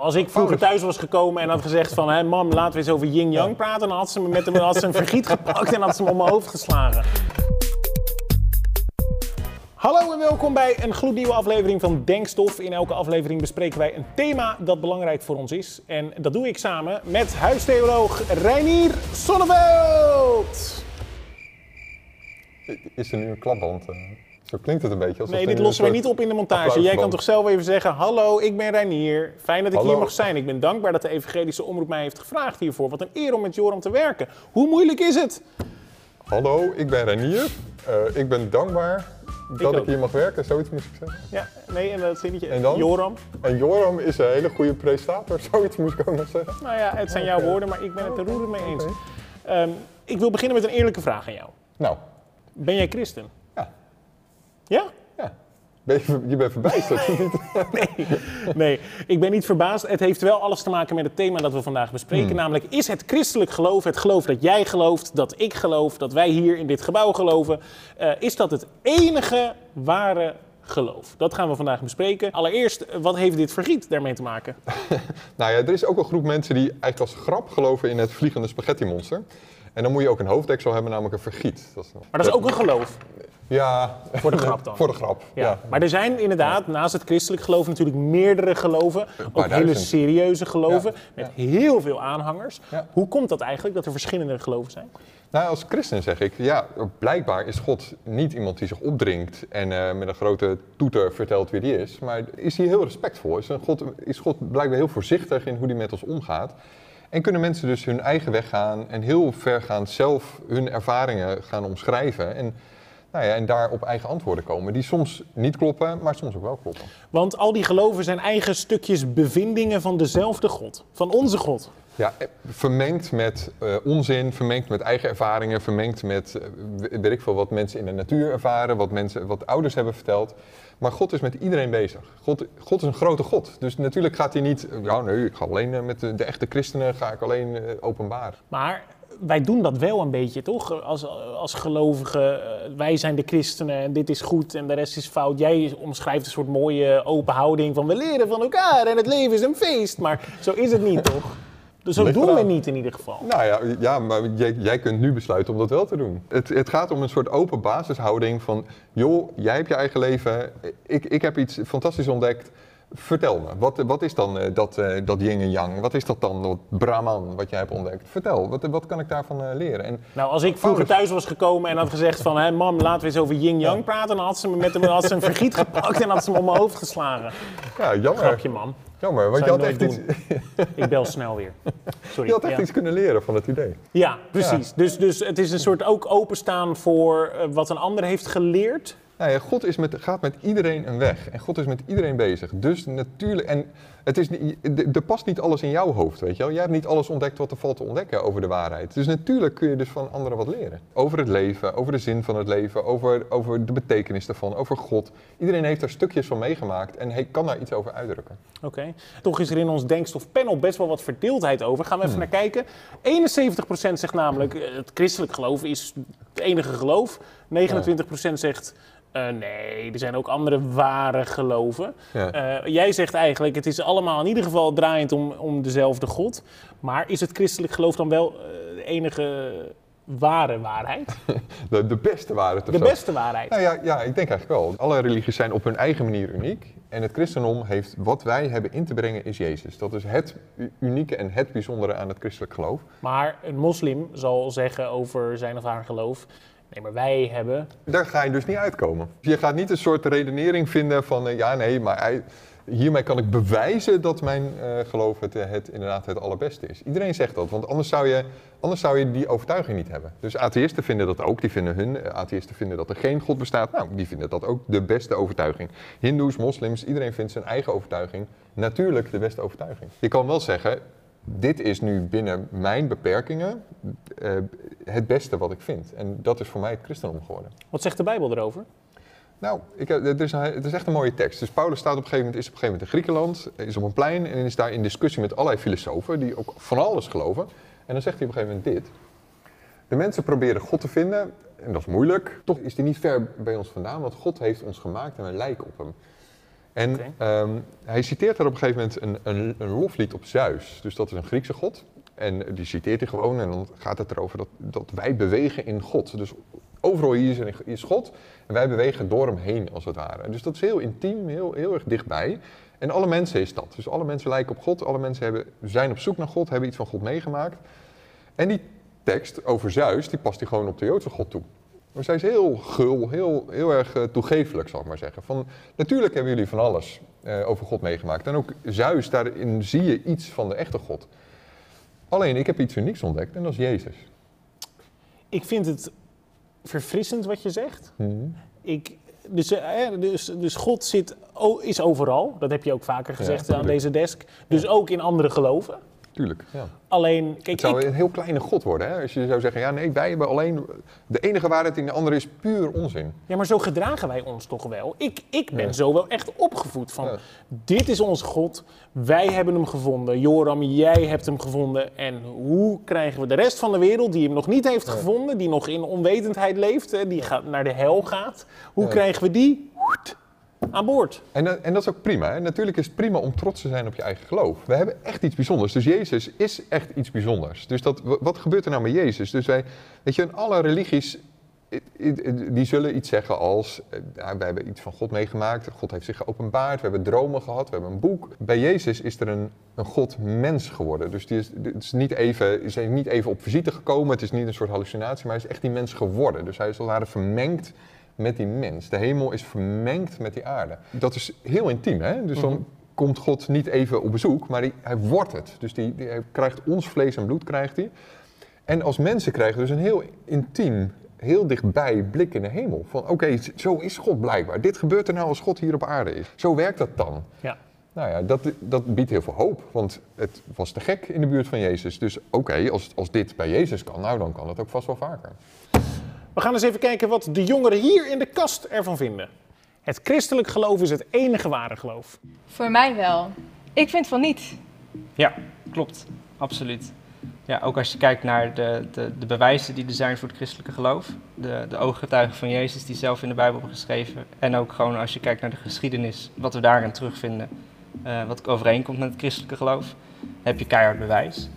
Als ik vroeger thuis was gekomen en had gezegd van... Hé, mam, laten we eens over yin-yang praten... dan had ze me met hem, had ze een vergiet gepakt en had ze me om mijn hoofd geslagen. Hallo en welkom bij een gloednieuwe aflevering van Denkstof. In elke aflevering bespreken wij een thema dat belangrijk voor ons is. En dat doe ik samen met huistheoloog Reinier Sonneveld. Is er nu een klapband? Zo klinkt het een beetje. alsof Nee, dit lossen wij een niet op in de montage. Jij kan toch zelf even zeggen: Hallo, ik ben Reinier. Fijn dat ik Hallo. hier mag zijn. Ik ben dankbaar dat de Evangelische Omroep mij heeft gevraagd hiervoor. Wat een eer om met Joram te werken. Hoe moeilijk is het? Hallo, ik ben Renier. Eh, ik ben dankbaar dat ik, hier mag werken. Zoiets moest ik zeggen. Ja, nee, en dat zinnetje. En dan? Joram. En Joram is een hele goede presentator. Zoiets moest ik ook nog zeggen. Nou ja, het zijn jouw woorden, maar ik ben het er roerend mee eens. Ehm, ik wil beginnen met een eerlijke vraag aan jou. Nou, Ben jij christen? Ja. Ja? Ben je, je bent verbijsterd. of niet? Nee, ik ben niet verbaasd. Het heeft wel alles te maken met het thema dat we vandaag bespreken. Hmm. Namelijk, is het christelijk geloof, het geloof dat jij gelooft, dat ik geloof, dat wij hier in dit gebouw geloven, eh, is dat het enige ware geloof? Dat gaan we vandaag bespreken. Allereerst, eh, wat heeft dit vergiet daarmee te maken? nou ja, er is ook een groep mensen die eigenlijk als grap geloven in het vliegende spaghetti monster. En dan moet je ook een hoofddeksel hebben, namelijk een vergiet. Dat is, Maar dat is ook een geloof, Ja, voor de grap dan. voor de grap. Ja. Ja. Maar er zijn inderdaad naast het christelijk geloof natuurlijk meerdere geloven. Ook hele serieuze geloven met heel veel aanhangers. Hoe komt dat eigenlijk dat er verschillende geloven zijn? Nou, als christen zeg ik, ja, blijkbaar is God niet iemand die zich opdringt en eh, met een grote toeter vertelt wie die is. Maar is hij heel respectvol? Is, een God, is God blijkbaar heel voorzichtig in hoe hij met ons omgaat? En kunnen mensen dus hun eigen weg gaan en heel ver gaan zelf hun ervaringen gaan omschrijven. En, nou ja, en daar op eigen antwoorden komen, die soms niet kloppen, maar soms ook wel kloppen. Want al die geloven zijn eigen stukjes bevindingen van dezelfde God, van onze God. Ja, eh, vermengd met eh, onzin, vermengd met eigen ervaringen, vermengd met eh, we- weet ik veel wat mensen in de natuur ervaren, wat, mensen, wat ouders hebben verteld. Maar God is met iedereen bezig. God, God is een grote God. Dus natuurlijk gaat hij niet, ja nee, ik ga alleen met de, de echte christenen ga ik alleen openbaar. Maar wij doen dat wel een beetje, toch? Als, als gelovigen, eh, wij zijn de christenen en dit is goed en de rest is fout. Jij omschrijft een soort mooie open houding van we leren van elkaar en het leven is een feest. Maar zo is het niet, toch? Dus zo doen we niet in ieder geval. Nou ja, ja maar jij, jij kunt nu besluiten om dat wel te doen. Het, het gaat om een soort open basishouding van, joh, jij hebt je eigen leven, ik, ik heb iets fantastisch ontdekt. Vertel me, wat, wat is dan eh, dat, eh, dat yin en yang? Wat is dat dan, dat Brahman, wat jij hebt ontdekt? Vertel, wat, wat kan ik daarvan eh, leren? En Nou, als ik vroeger Paulus- thuis was gekomen en had gezegd van... Hé, mam, laten we eens over yin-yang praten... dan had ze me met hem, had ze een vergiet gepakt en had ze me om mijn hoofd geslagen. ja, jammer, Grapje, man. jammer want je had, echt nooit iets, Ik bel snel weer. Sorry. je had echt ja. iets kunnen leren van het idee. Ja, precies. Dus, dus het is een soort ook openstaan voor wat een ander heeft geleerd. Nou ja, God is met, gaat met iedereen een weg. En God is met iedereen bezig. Dus natuurlijk. En het is, er- er past niet alles in jouw hoofd, weet je wel. Jij hebt niet alles ontdekt wat er valt te ontdekken over de waarheid. Dus natuurlijk kun je dus van anderen wat leren. Over het leven, over de zin van het leven, over, over de betekenis daarvan, over God. Iedereen heeft daar stukjes van meegemaakt en hij kan daar iets over uitdrukken. Oké. Toch is er in ons denkstofpanel best wel wat verdeeldheid over. Gaan we even Hmm. naar kijken. 71% zegt namelijk eh, het christelijk geloof is het enige geloof. 29% zegt eh, nee, er zijn ook andere ware geloven. Ja. Eh, jij zegt eigenlijk het is allemaal in ieder geval draaiend om, om dezelfde God. Maar is het christelijk geloof dan wel eh, de enige ware waarheid? De, de beste het De beste waarheid? Nou ja, ja, ik denk eigenlijk wel. Alle religies zijn op hun eigen manier uniek. En het christendom heeft wat wij hebben in te brengen is Jezus. Dat is het unieke en het bijzondere aan het christelijk geloof. Maar een moslim zal zeggen over zijn of haar geloof... Nee, maar wij hebben Daar ga je dus niet uitkomen. Je gaat niet een soort redenering vinden van eh, ja, nee, maar hij- hiermee kan ik bewijzen dat mijn eh, geloof het, eh, het inderdaad het allerbeste is. Iedereen zegt dat, want anders zou, je, anders zou je die overtuiging niet hebben. Dus atheïsten vinden dat ook, die vinden hun, eh, atheïsten vinden dat er geen God bestaat. Nou, die vinden dat ook de beste overtuiging. Hindoes, moslims, iedereen vindt zijn eigen overtuiging natuurlijk de beste overtuiging. Je kan wel zeggen, dit is nu binnen mijn beperkingen het beste wat ik vind. En dat is voor mij het christendom geworden. Wat zegt de Bijbel erover? Nou, ik, heb- het, is, het is echt een mooie tekst. Dus Paulus staat op een gegeven moment, is op een gegeven moment in Griekenland, is op een plein en is daar in discussie met allerlei filosofen die ook van alles geloven. En dan zegt hij op een gegeven moment dit. De mensen proberen God te vinden en dat is moeilijk. Toch is hij niet ver bij ons vandaan, want God heeft ons gemaakt en wij lijken op hem. En ehm, hij citeert er op een gegeven moment een, een, een loflied op Zeus. Dus dat is een Griekse god. En die citeert hij gewoon en dan gaat het erover dat, dat wij bewegen in God. Dus overal hier is, God en wij bewegen door hem heen als het ware. Dus dat is heel intiem, heel, heel erg dichtbij. En alle mensen is dat. Dus alle mensen lijken op God, alle mensen hebben, zijn op zoek naar God, hebben iets van God meegemaakt. En die tekst over Zeus, die past hij gewoon op de Joodse God toe. Dus hij is heel gul, heel, heel erg eh, toegefelijk, zal ik maar zeggen. Van, natuurlijk hebben jullie van alles eh, over God meegemaakt. En ook Zeus, daarin zie je iets van de echte God. Alleen, ik heb iets unieks ontdekt en dat is Jezus. Ik vind het verfrissend wat je zegt. Mhm. Ik, dus, eh, dus, dus God zit, is overal. Dat heb je ook vaker gezegd Ja, aan deze desk. Dus ook in andere geloven. Tuurlijk, ja. Alleen, kijk, Het zou ik, een heel kleine God worden, hè? Als je zou zeggen, ja nee, wij hebben alleen... De enige waarheid in de andere is puur onzin. ja, maar zo gedragen wij ons toch wel. Ik, ik ben Ja. zo wel echt opgevoed van, Ja. dit is onze God. Wij hebben hem gevonden. Joram, jij hebt hem gevonden. En hoe krijgen we de rest van de wereld die hem nog niet heeft Ja. gevonden, die nog in onwetendheid leeft, hè, die gaat naar de hel gaat. Hoe Ja. krijgen we die aan boord? En, dat- en dat is ook prima. Hè? Natuurlijk is het prima om trots te zijn op je eigen geloof. We hebben echt iets bijzonders. Dus Jezus is echt iets bijzonders. Dus dat, wat gebeurt er nou met Jezus? Dus wij, weet je, in alle religies, die zullen iets zeggen als, eh, ja, we hebben iets van God meegemaakt, God heeft zich geopenbaard, we hebben dromen gehad, we hebben een boek. Bij Jezus is er een, een God mens geworden. Dus die is, is niet even, is niet even op visite gekomen, het is niet een soort hallucinatie, maar hij is echt die mens geworden. Dus hij is het ware vermengd met die mens. De hemel is vermengd met die aarde. Dat is heel intiem, hè? Dus dan komt God niet even op bezoek, maar hij, hij wordt het. Dus die, die- hij krijgt ons vlees en bloed, krijgt hij. En als mensen krijgen we dus een heel intiem, heel dichtbij blik in de hemel. Van oké, zo is God blijkbaar. Dit gebeurt er nou als God hier op aarde is. Zo werkt dat dan. Ja. Nou ja, dat, dat biedt heel veel hoop, want het was te gek in de buurt van Jezus. Dus oké, als, als dit bij Jezus kan, nou dan kan het ook vast wel vaker. We gaan eens even kijken wat de jongeren hier in de kast ervan vinden. Het christelijk geloof is het enige ware geloof. Voor mij wel. Ik vind van niet. Ja, klopt. Absoluut. Ja, ook als je kijkt naar de, de, de bewijzen die er zijn voor het christelijke geloof. De, de ooggetuigen van Jezus die zelf in de Bijbel hebben geschreven. En ook gewoon als je kijkt naar de geschiedenis, wat we daarin terugvinden. eh, wat overeenkomt met het christelijke geloof. Heb je keihard bewijs.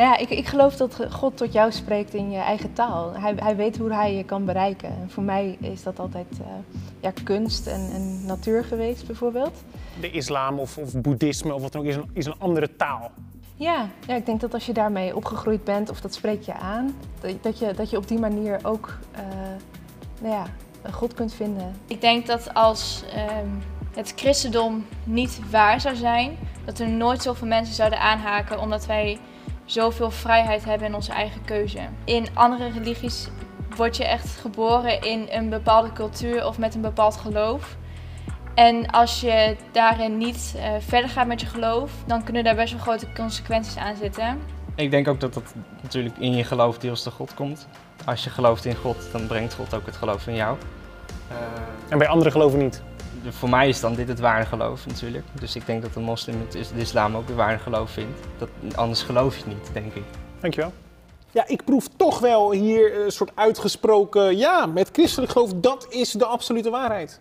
Ja, ik, ik geloof dat God tot jou spreekt in je eigen taal. Hij, hij weet hoe hij je kan bereiken. En voor mij is dat altijd eh, ja, kunst en, en natuur geweest, bijvoorbeeld. De islam of, of boeddhisme of wat dan ook is een, is een andere taal. Ja, ja, ik denk dat als je daarmee opgegroeid bent of dat spreekt je aan, dat, dat, je, dat je op die manier ook eh, nou ja, God kunt vinden. Ik denk dat als ehm, het christendom niet waar zou zijn, dat er nooit zoveel mensen zouden aanhaken, omdat wij zoveel vrijheid hebben in onze eigen keuze. In andere religies word je echt geboren in een bepaalde cultuur of met een bepaald geloof. En als je daarin niet eh, verder gaat met je geloof, dan kunnen daar best wel grote consequenties aan zitten. Ik denk ook dat dat natuurlijk in je geloof deels door God komt. Als je gelooft in God, dan brengt God ook het geloof in jou. Eh, En bij andere geloven niet. Voor mij is dan dit het ware geloof natuurlijk. Dus ik denk dat de moslim het is- de islam ook het ware geloof vindt. Dat, anders geloof je het niet, denk ik. Dankjewel. Ja, ik proef toch wel hier eh, een soort uitgesproken, ja, met christelijk geloof, dat is de absolute waarheid.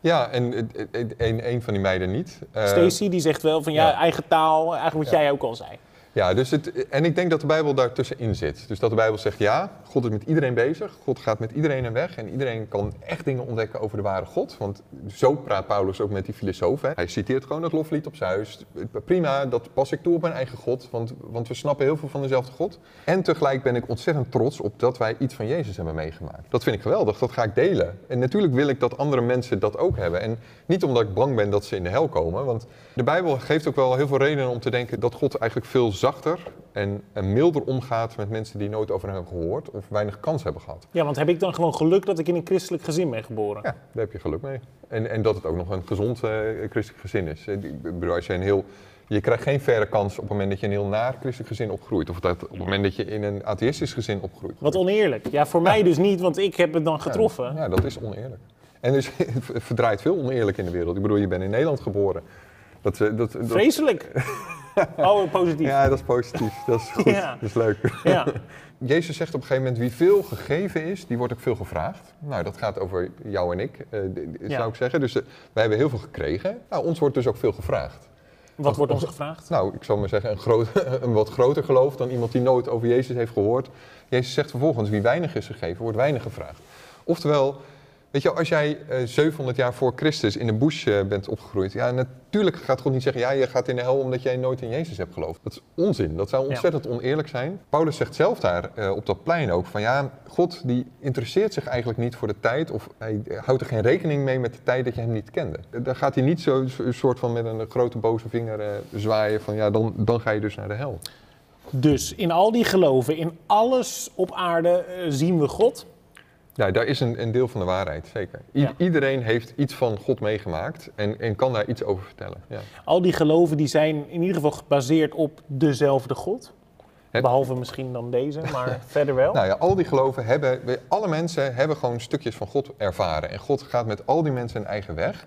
Ja, en het- het- een, een van die meiden niet. Eh, Stacy die zegt wel van ja, ja. eigen taal, eigenlijk wat Ja. jij ook al zei. Ja, dus het, en ik denk dat de Bijbel daartussenin zit. Dus dat de Bijbel zegt ja, God is met iedereen bezig. God gaat met iedereen een weg. En iedereen kan echt dingen ontdekken over de ware God. Want zo praat Paulus ook met die filosoof. Hè. Hij citeert gewoon het loflied op Zeus. Prima, dat pas ik toe op mijn eigen God. Want, want we snappen heel veel van dezelfde God. En tegelijk ben ik ontzettend trots op dat wij iets van Jezus hebben meegemaakt. Dat vind ik geweldig, dat ga ik delen. En natuurlijk wil ik dat andere mensen dat ook hebben. En niet omdat ik bang ben dat ze in de hel komen. Want de Bijbel geeft ook wel heel veel redenen om te denken dat God eigenlijk veel zachter en, en milder omgaat met mensen die nooit over hem hebben gehoord of weinig kans hebben gehad. Ja, want heb ik dan gewoon geluk dat ik in een christelijk gezin ben geboren? Ja, daar heb je geluk mee. En, en dat het ook nog een gezond eh, christelijk gezin is. Eh, Ik bedoel, als je een heel... Je krijgt geen verre kans op het moment dat je in een heel naar christelijk gezin opgroeit. Of dat op het moment dat je in een atheïstisch gezin opgroeit. Wat oneerlijk. Ja, voor mij dus niet, want ik heb het dan getroffen. Ja, ja, dat is oneerlijk. En dus het verdraait veel oneerlijk in de wereld. Ik bedoel, je bent in Nederland geboren. Dat, eh, dat, dat, Vreselijk. Oh, positief. Ja, dat is positief. Dat is goed. Ja. Dat is leuk. Ja. Jezus zegt op een gegeven moment, wie veel gegeven is, die wordt ook veel gevraagd. Nou, dat gaat over jou en ik, eh, Ja. zou ik zeggen. Dus eh, wij hebben heel veel gekregen. Nou, ons wordt dus ook veel gevraagd. Wat wordt ons gevraagd? Nou, ik zal maar zeggen, een, groot, een wat groter geloof dan iemand die nooit over Jezus heeft gehoord. Jezus zegt vervolgens, wie weinig is gegeven, wordt weinig gevraagd. Oftewel, weet je, als jij eh, 700 jaar voor Christus in een bush eh, bent opgegroeid, ja, natuurlijk gaat God niet zeggen, ja, je gaat in de hel omdat jij nooit in Jezus hebt geloofd. Dat is onzin, dat zou ontzettend oneerlijk zijn. Paulus zegt zelf daar eh, op dat plein ook van, ja, God die interesseert zich eigenlijk niet voor de tijd, of hij houdt er geen rekening mee met de tijd dat je hem niet kende. Daar gaat hij niet zo een soort van met een grote boze vinger zwaaien van, ja, dan, dan ga je dus naar de hel. Dus in al die geloven, in alles op aarde zien we God. Ja, daar is een, een deel van de waarheid, zeker. I- Ja. Iedereen heeft iets van God meegemaakt en, en kan daar iets over vertellen. Ja. Al die geloven die zijn in ieder geval gebaseerd op dezelfde God. Het- Behalve misschien dan deze, maar verder wel. Nou ja, al die geloven hebben, alle mensen hebben gewoon stukjes van God ervaren. En God gaat met al die mensen een eigen weg.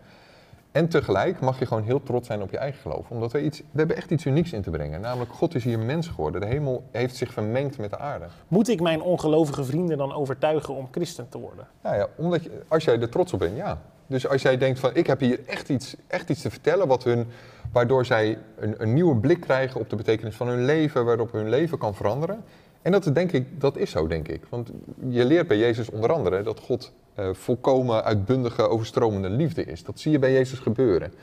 En tegelijk mag je gewoon heel trots zijn op je eigen geloof. Omdat we iets, we hebben echt iets unieks in te brengen. Namelijk, God is hier mens geworden. De hemel heeft zich vermengd met de aarde. Moet ik mijn ongelovige vrienden dan overtuigen om christen te worden? Nou ja, omdat je, als jij er trots op bent, ja. Dus als jij denkt van, ik heb hier echt iets, echt iets te vertellen, wat hun, waardoor zij een, een nieuwe blik krijgen op de betekenis van hun leven, waarop hun leven kan veranderen. En dat, denk ik, dat is zo, denk ik. Want je leert bij Jezus onder andere dat God eh, volkomen uitbundige, overstromende liefde is. Dat zie je bij Jezus gebeuren.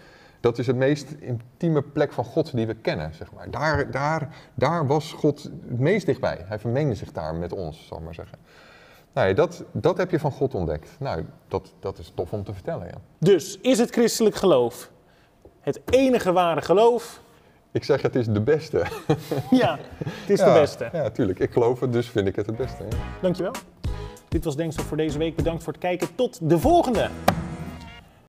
Dat is de meest intieme plek van God die we kennen, zeg maar. Daar, daar, daar was God het meest dichtbij. Hij vermengde zich daar met ons, zal ik maar zeggen. Nou ja, dat, dat heb je van God ontdekt. Nou, dat, dat is tof om te vertellen, ja. Dus is het christelijk geloof het enige ware geloof? Ik zeg, het is de beste. Ja, het is ja, de beste. Ja, tuurlijk. Ik geloof het, dus vind ik het het beste. Ja. Dankjewel. Dit was Denkstof voor deze week. Bedankt voor het kijken. Tot de volgende!